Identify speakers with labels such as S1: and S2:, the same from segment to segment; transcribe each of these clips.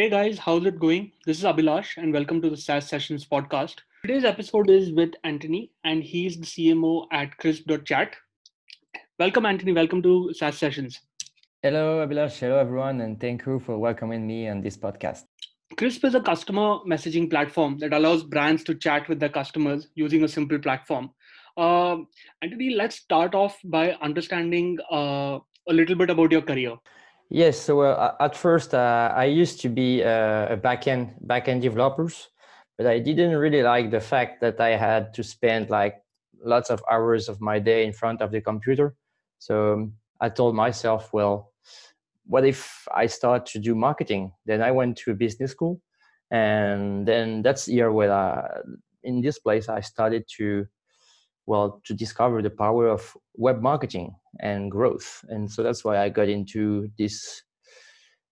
S1: Hey guys, how's it going? This is Abhilash and welcome to the SaaS Sessions podcast. Today's episode is with Anthony and he's the CMO at Crisp.chat. Welcome, Anthony. Welcome to SaaS Sessions.
S2: Hello, Abhilash. Hello, everyone. And thank you for welcoming me on this podcast.
S1: Crisp is a customer messaging platform that allows brands to chat with their customers using a simple platform. Uh, Anthony, let's start off by understanding uh, a little bit about your career.
S2: Yes. So uh, at first, uh, I used to be uh, a backend backend developers, but I didn't really like the fact that I had to spend like lots of hours of my day in front of the computer. So um, I told myself, well, what if I start to do marketing? Then I went to a business school, and then that's year where I, in this place I started to well to discover the power of web marketing and growth. And so that's why i got into this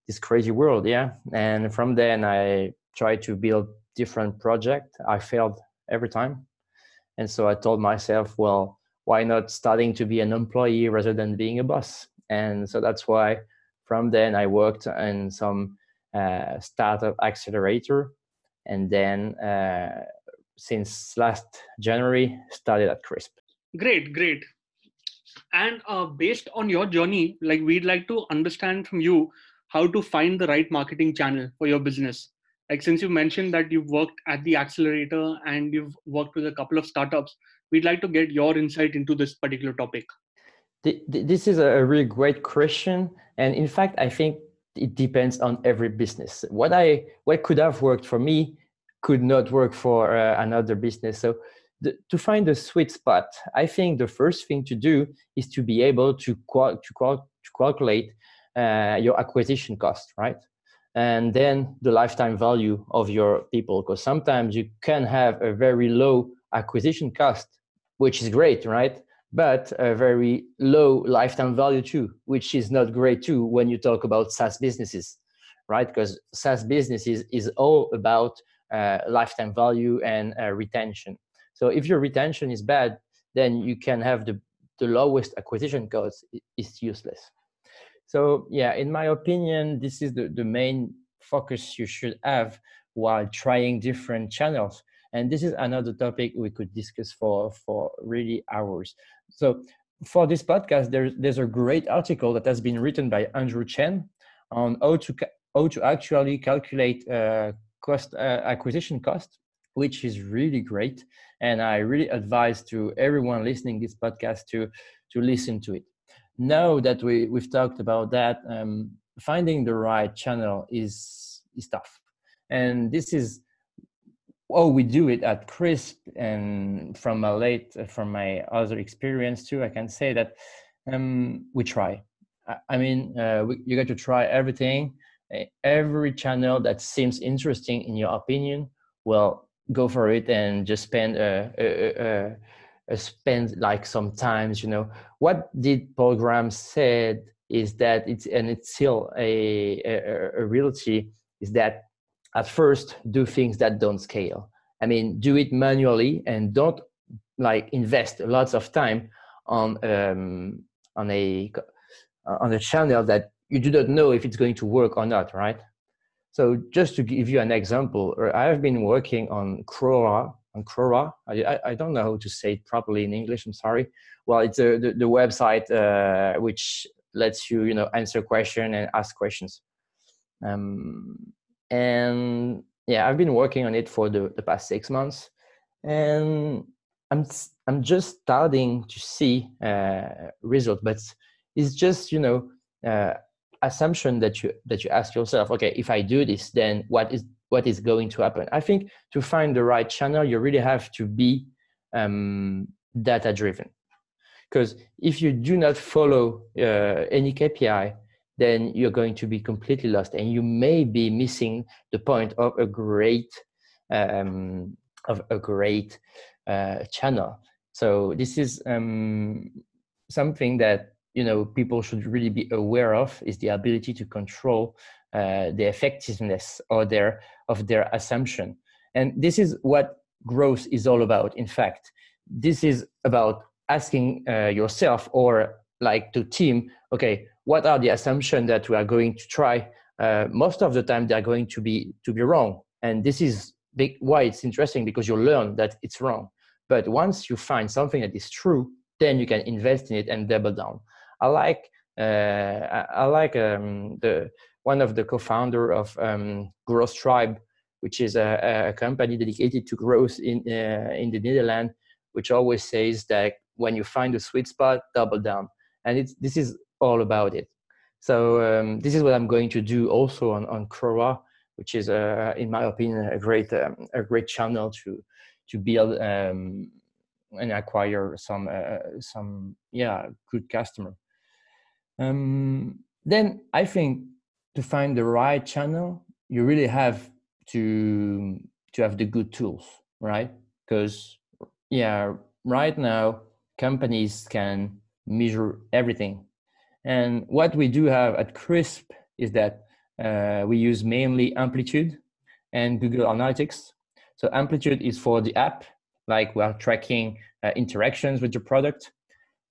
S2: this crazy world yeah? And from then i tried to build different project. I failed every time. And so i told myself well why not starting to be an employee rather than being a boss? And so that's why from then i worked in some uh, startup accelerator. And then uh, since last January started at Crisp.
S1: Great, great. And uh, based on your journey, like we'd like to understand from you how to find the right marketing channel for your business. Like since you mentioned that you've worked at the accelerator and you've worked with a couple of startups, we'd like to get your insight into this particular topic.
S2: This is a really great question, and in fact, I think it depends on every business. What I what could have worked for me could not work for uh, another business. So the, to find the sweet spot, I think the first thing to do is to be able to, qual- to, qual- to calculate uh, your acquisition cost, right? And then the lifetime value of your people, because sometimes you can have a very low acquisition cost, which is great, right? But a very low lifetime value too, which is not great too when you talk about SaaS businesses, right? Because SaaS businesses is all about lifetime value and uh, retention. So if your retention is bad, then you can have the, the lowest acquisition cost It's useless. So yeah, in my opinion, this is the, the main focus you should have while trying different channels. And this is another topic we could discuss for, for really hours. So for this podcast, there's, there's a great article that has been written by Andrew Chen on how to, how to actually calculate uh, cost uh, acquisition cost which is really great. And i really advise to everyone listening this podcast to to listen to it. Now that we we've talked about that um, finding the right channel is is tough. And this is oh we do it at crisp and from my late from my other experience too i can say that um, we try. I, I mean uh, we, you got to try everything Eh, every channel that seems interesting in your opinion well go for it and just spend a, a, a, a spend like some times you know. What did paul graham said is that it's and it's still a, a, a reality is that at first do things that don't scale. I mean do it manually and don't like invest lots of time on um on a on a channel that you do not know if it's going to work or not, right? So just to give you an example, uh, I have been working on Quora, on Quora. I, I don't know how to say it properly in English. I'm sorry. Well, it's a, the, the website uh, which lets you, you know, answer question and ask questions. Um, and yeah, I've been working on it for the, the past six months, and I'm I'm just starting to see uh, results, but it's just you know uh, assumption that you that you ask yourself okay if i do this then what is what is going to happen? I think to find the right channel you really have to be um, data driven because if you do not follow uh, any kpi then you're going to be completely lost and you may be missing the point of a great um, of a great uh, channel. So this is um, something that you know people should really be aware of is the ability to control uh, the effectiveness or their of their assumption. And this is what growth is all about in fact. This is about asking uh, yourself or like to team okay what are the assumptions that we are going to try? Uh, most of the time they're going to be to be wrong. And this is big, why it's interesting because you learn that it's wrong. But once you find something that is true then you can invest in it and double down i like uh, I, I, like um, the one of the co-founder of um, growth tribe which is a, a, company dedicated to growth in uh, in the netherlands which always says that when you find a sweet spot double down and this is all about it so um, this is what I'm going to do also on on Quora, which is, uh, in my opinion, a great um, a great channel to to build um, and acquire some uh, some yeah good customer. Um, then I think to find the right channel, you really have to to have the good tools, right? Because yeah, right now companies can measure everything and what we do have at Crisp is that uh, we use mainly Amplitude and Google Analytics. So Amplitude is for the app, like we are tracking uh, interactions with your product,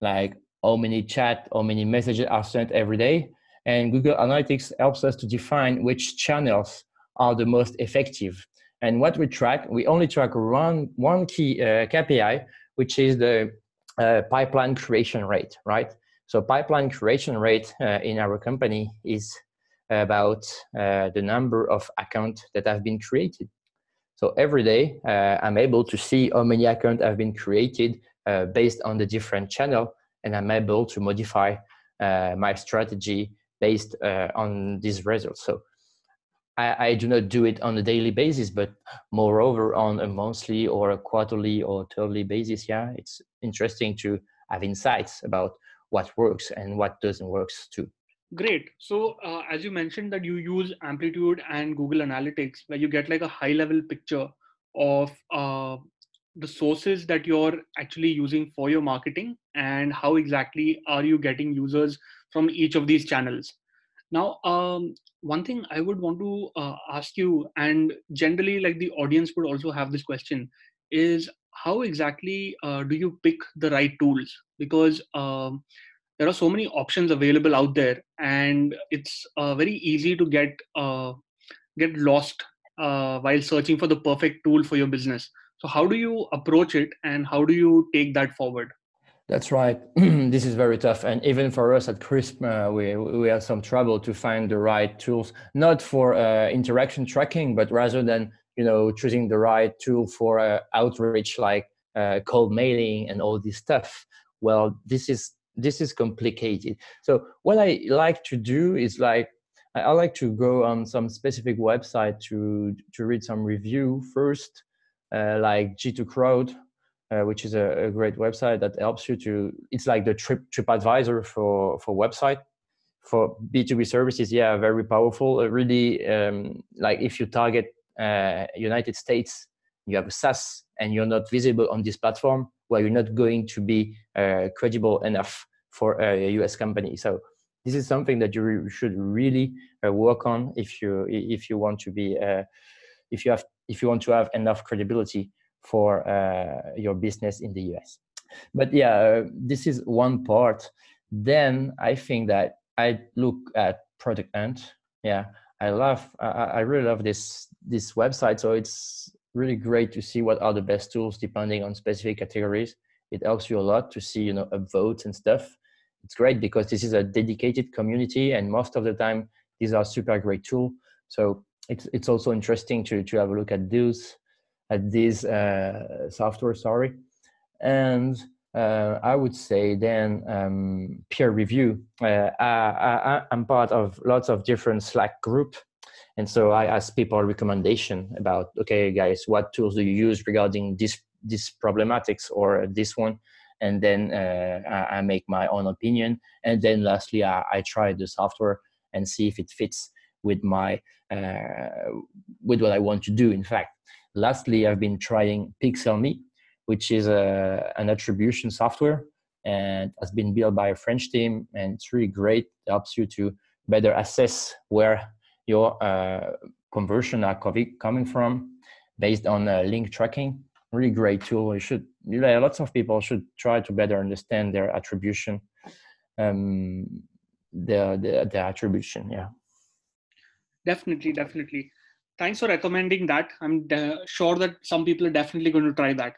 S2: like how many chat, how many messages are sent every day. And Google Analytics helps us to define which channels are the most effective. And what we track, we only track one, one key uh, KPI, which is the uh, pipeline creation rate, right? So pipeline creation rate uh, in our company is about uh, the number of accounts that have been created. So every day uh, I'm able to see how many accounts have been created uh, based on the different channel and I'm able to modify uh, my strategy based uh, on these results. So I, I, do not do it on a daily basis, but moreover on a monthly or a quarterly or quarterly basis, yeah, it's interesting to have insights about what works and what doesn't works too
S1: great so uh, as you mentioned that you use amplitude and google analytics where you get like a high level picture of uh, the sources that you're actually using for your marketing and how exactly are you getting users from each of these channels? Now um, one thing i would want to uh, ask you and generally like the audience would also have this question is how exactly uh, do you pick the right tools? Because um, there are so many options available out there and it's uh, very easy to get uh, get lost uh, while searching for the perfect tool for your business so how do you approach it and how do you take that forward?
S2: That's right. this is very tough, and even for us at Crisp, uh, we we have some trouble to find the right tools, not for uh, interaction tracking, but rather than you know choosing the right tool for uh, outreach like uh, cold mailing and all this stuff. Well this is this is complicated. So what i like to do is like i like to go on some specific website to to read some review first like g2 crowd uh, which is a, a, great website that helps you to it's like the trip trip advisor for for website for b2b services yeah very powerful uh, really um, like if you target uh, United States, you have a SaaS and you're not visible on this platform, well, you're not going to be uh, credible enough for a US company. So this is something that you should really uh, work on if you if you want to be uh, if you have if you want to have enough credibility for uh, your business in the US. But yeah, uh, this is one part. Then I think that I look at Product Hunt. Yeah, I love I, I really love this this website. So it's really great to see what are the best tools depending on specific categories. It helps you a lot to see you know votes and stuff. It's great because this is a dedicated community, and most of the time these are super great tool. So it's it's also interesting to to have a look at those at this uh, software. Sorry, and uh, I would say then um, peer review. Uh, I, am part of lots of different Slack group, and so I ask people recommendation about okay, guys, what tools do you use regarding this this problematics or this one, and then uh, I, I, make my own opinion, and then lastly, I, I, try the software and see if it fits with my uh, with what I want to do. In fact, lastly, I've been trying Pixelme which is a, an attribution software and has been built by a French team. And it's really great. It helps you to better assess where your uh, conversion are coming from based on uh, link tracking. Really great tool. You should, you know, lots of people should try to better understand their attribution, um, the, their, their attribution. Yeah.
S1: Definitely definitely. Thanks for recommending that. I'm de- sure that some people are definitely going to try that.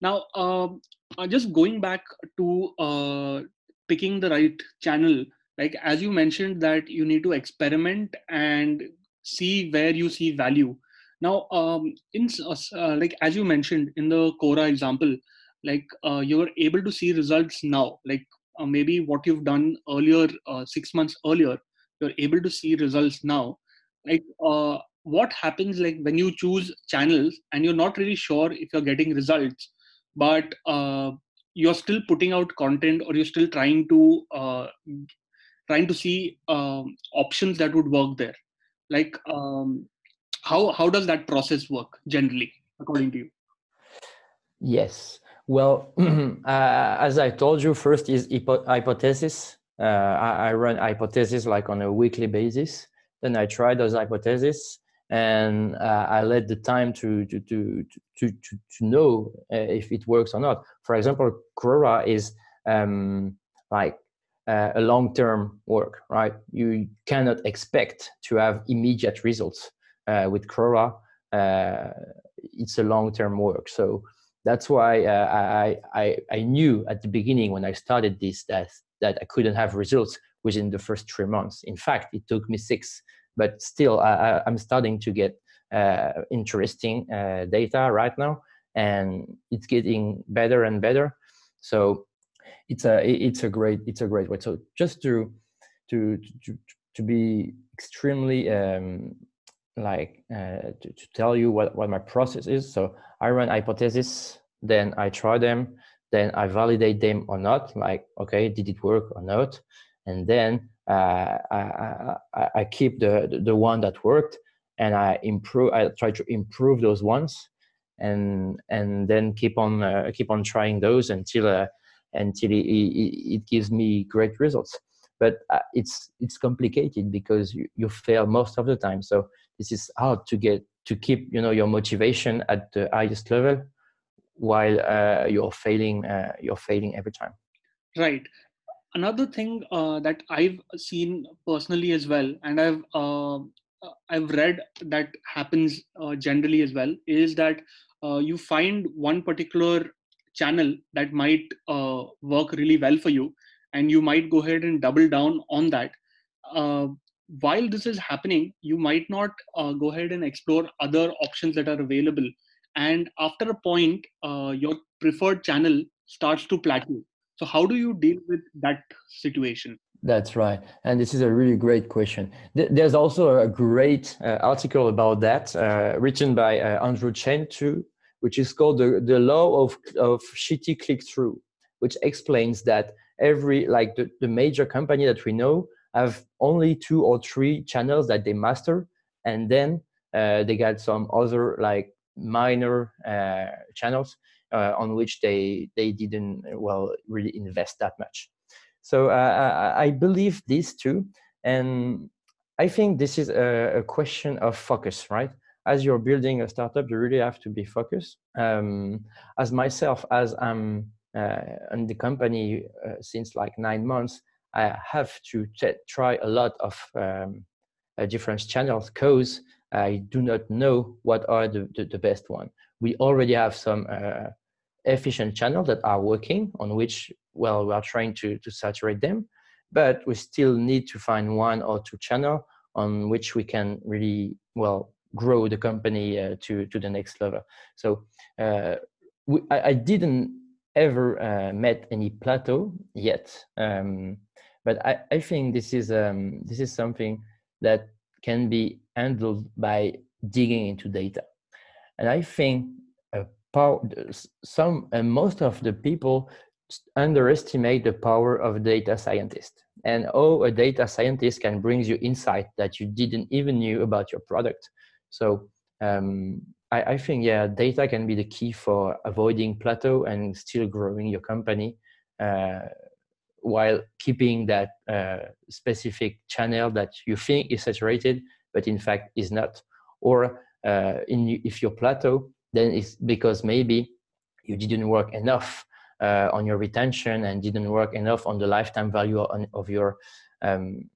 S1: Now um, uh, just going back to uh, picking the right channel like as you mentioned that you need to experiment and see where you see value. Now um, in uh, uh like as you mentioned in the quora example like uh, you're able to see results now. Like uh, maybe what you've done earlier uh, six months earlier you're able to see results now like uh, what happens like when you choose channels and you're not really sure if you're getting results but uh, you're still putting out content or you're still trying to uh, trying to see um, options that would work there? Like um, how how does that process work generally according to you?
S2: Yes. Well uh, as i told you first is hypo- hypothesis. Uh, I, I, run hypotheses like on a weekly basis then i try those hypotheses and uh, I let the time to to to to to, to know uh, if it works or not. For example, Quora is um, like uh, a long-term work, right? You cannot expect to have immediate results uh, with Quora. Uh, it's a long-term work, so that's why uh, I, I I knew at the beginning when I started this that that I couldn't have results within the first three months. In fact, it took me six but still I, am starting to get uh, interesting uh, data right now and it's getting better and better. So it's a it's a great it's a great way. So just to to to, to be extremely um, like uh, to, to tell you what, what my process is. So i run hypotheses then i try them then i validate them or not like okay did it work or not and then uh, I, I, I, keep the, the one that worked and I improve. I try to improve those ones, and and then keep on uh, keep on trying those until uh, until it, it, it, gives me great results. But uh, it's it's complicated because you, you fail most of the time. So this is hard to get to keep you know your motivation at the highest level while uh, you're failing uh, you're failing every time.
S1: Right another thing uh, that I've seen personally as well, and I've uh, I've read that happens uh, generally as well, is that uh, you find one particular channel that might uh, work really well for you, and you might go ahead and double down on that. Uh, while this is happening, you might not go ahead and explore other options that are available, and after a point, your preferred channel starts to plateau so how do you deal with that situation?
S2: That's right. And this is a really great question. There's also a great uh, article about that uh, written by uh, Andrew Chen too, which is called the, the law of, of shitty click through, which explains that every, like the, the major company that we know have only two or three channels that they master. And then uh, they got some other like minor uh, channels on which they they didn't well really invest that much. So uh, I, I believe these two, and I think this is a, a, question of focus, right? As you're building a startup, you really have to be focused. Um, as myself, as I'm uh, in the company uh, since like nine months, I have to try a lot of um, uh, different channels because I do not know what are the, the, the best one. We already have some uh, efficient channels that are working on which well we are trying to, to saturate them but we still need to find one or two channel on which we can really well grow the company uh, to to the next level. So uh, we, I, I, didn't ever uh, met any plateau yet um, but I, I think this is um, this is something that can be handled by digging into data. And i think power some and most of the people underestimate the power of data scientist. And oh a data scientist can bring you insight that you didn't even knew about your product. So um, I, I, think yeah data can be the key for avoiding plateau and still growing your company uh, while keeping that uh, specific channel that you think is saturated but in fact is not. Or uh, in if your plateau then it's because maybe you didn't work enough uh, on your retention and didn't work enough on the lifetime value on, of your um,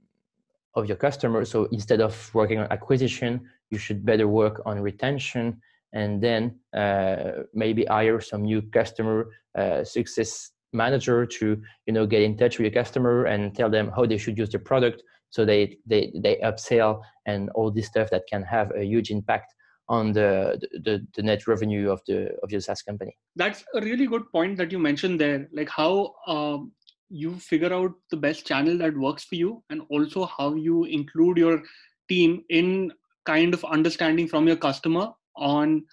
S2: of your customers. So instead of working on acquisition, you should better work on retention and then uh, maybe hire some new customer uh, success manager to you know get in touch with your customer and tell them how they should use the product so they they they upsell and all this stuff that can have a huge impact on the, the the net revenue of the of your SaaS company.
S1: That's a really good point that you mentioned there, like how um, you figure out the best channel that works for you, and also how you include your team in kind of understanding from your customer on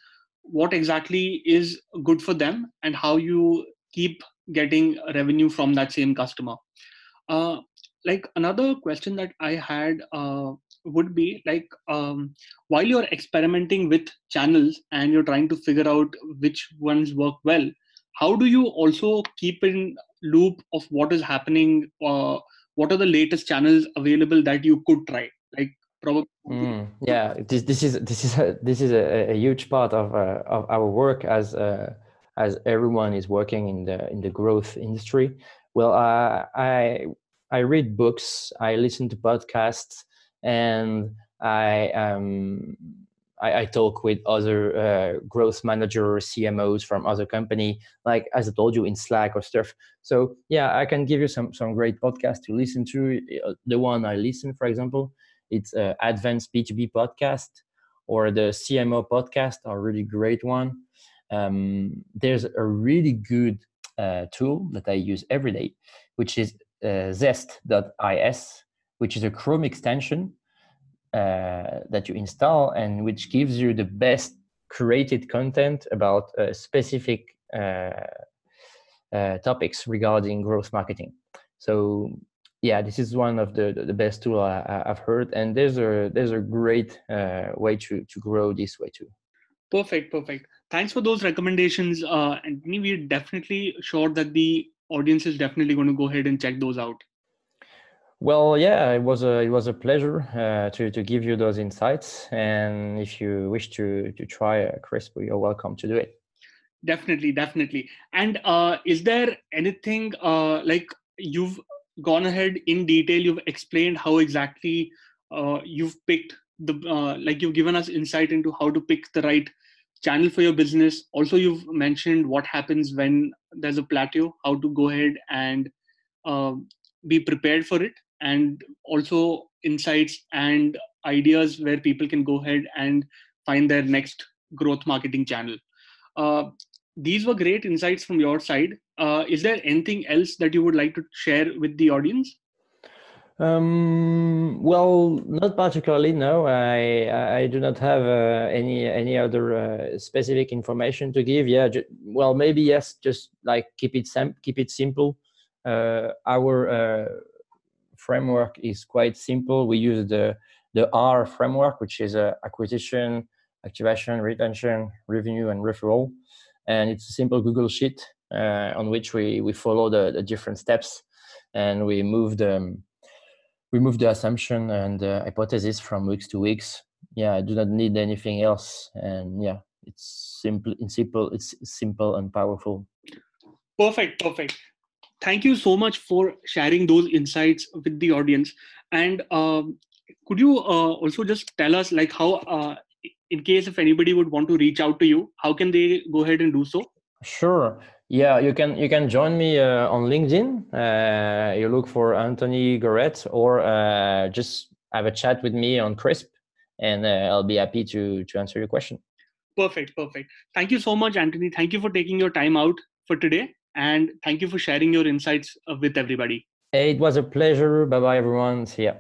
S1: what exactly is good for them and how you keep getting revenue from that same customer. Uh, like another question that I had uh, would be like um, while you're experimenting with channels and you're trying to figure out which ones work well how do you also keep in loop of what is happening uh, what are the latest channels available that you could try? Like probably
S2: mm, yeah this, this is this is a, this is a, a huge part of uh, of our work as uh, as everyone is working in the in the growth industry. Well uh, i i read books i listen to podcasts and I um, I, I, talk with other uh, growth managers, CMOs from other company, like as I told you in Slack or stuff. So yeah, I can give you some some great podcasts to listen to. Uh, the one I listen, for example, it's uh, Advanced B2B podcast or the CMO podcast, are really great one. Um, there's a really good uh, tool that I use every day, which is uh, zest.is which is a Chrome extension uh, that you install and which gives you the best created content about uh, specific uh, uh, topics regarding growth marketing. So yeah, this is one of the the best tool I, have heard, and there's a there's a great uh, way to to grow this way too.
S1: Perfect, perfect. Thanks for those recommendations, uh, and we're definitely sure that the audience is definitely going to go ahead and check those out.
S2: Well, yeah, it was a it was a pleasure uh, to to give you those insights. And if you wish to to try a crisp, you're welcome to do it.
S1: Definitely, definitely. And uh, is there anything uh, like you've gone ahead in detail? You've explained how exactly uh, you've picked the uh, like you've given us insight into how to pick the right channel for your business. Also, you've mentioned what happens when there's a plateau, how to go ahead and uh, be prepared for it and also insights and ideas where people can go ahead and find their next growth marketing channel. Uh, these were great insights from your side. Uh, is there anything else that you would like to share with the audience?
S2: Um, well, not particularly. No, I I do not have uh, any any other uh, specific information to give. Yeah, ju- well, maybe yes. Just like keep it sim- keep it simple. Uh, our uh, framework is quite simple. We use the the R framework, which is a acquisition, activation, retention, revenue, and referral. And it's a simple Google sheet uh, on which we we follow the, the different steps, and we move the we move the assumption and the hypothesis from weeks to weeks. Yeah, I do not need anything else, and yeah, it's simple. In simple, it's simple and powerful.
S1: Perfect, perfect thank you so much for sharing those insights with the audience. And um, could you uh, also just tell us like how uh, in case if anybody would want to reach out to you how can they go ahead and do so?
S2: Sure. Yeah you can you can join me uh, on linkedin. Uh, you look for anthony goret or uh, just have a chat with me on crisp and uh, i'll be happy to to answer your question.
S1: Perfect perfect. Thank you so much anthony. Thank you for taking your time out for today and thank you for sharing your insights uh, with everybody.
S2: It was a pleasure. Bye bye, everyone. See ya.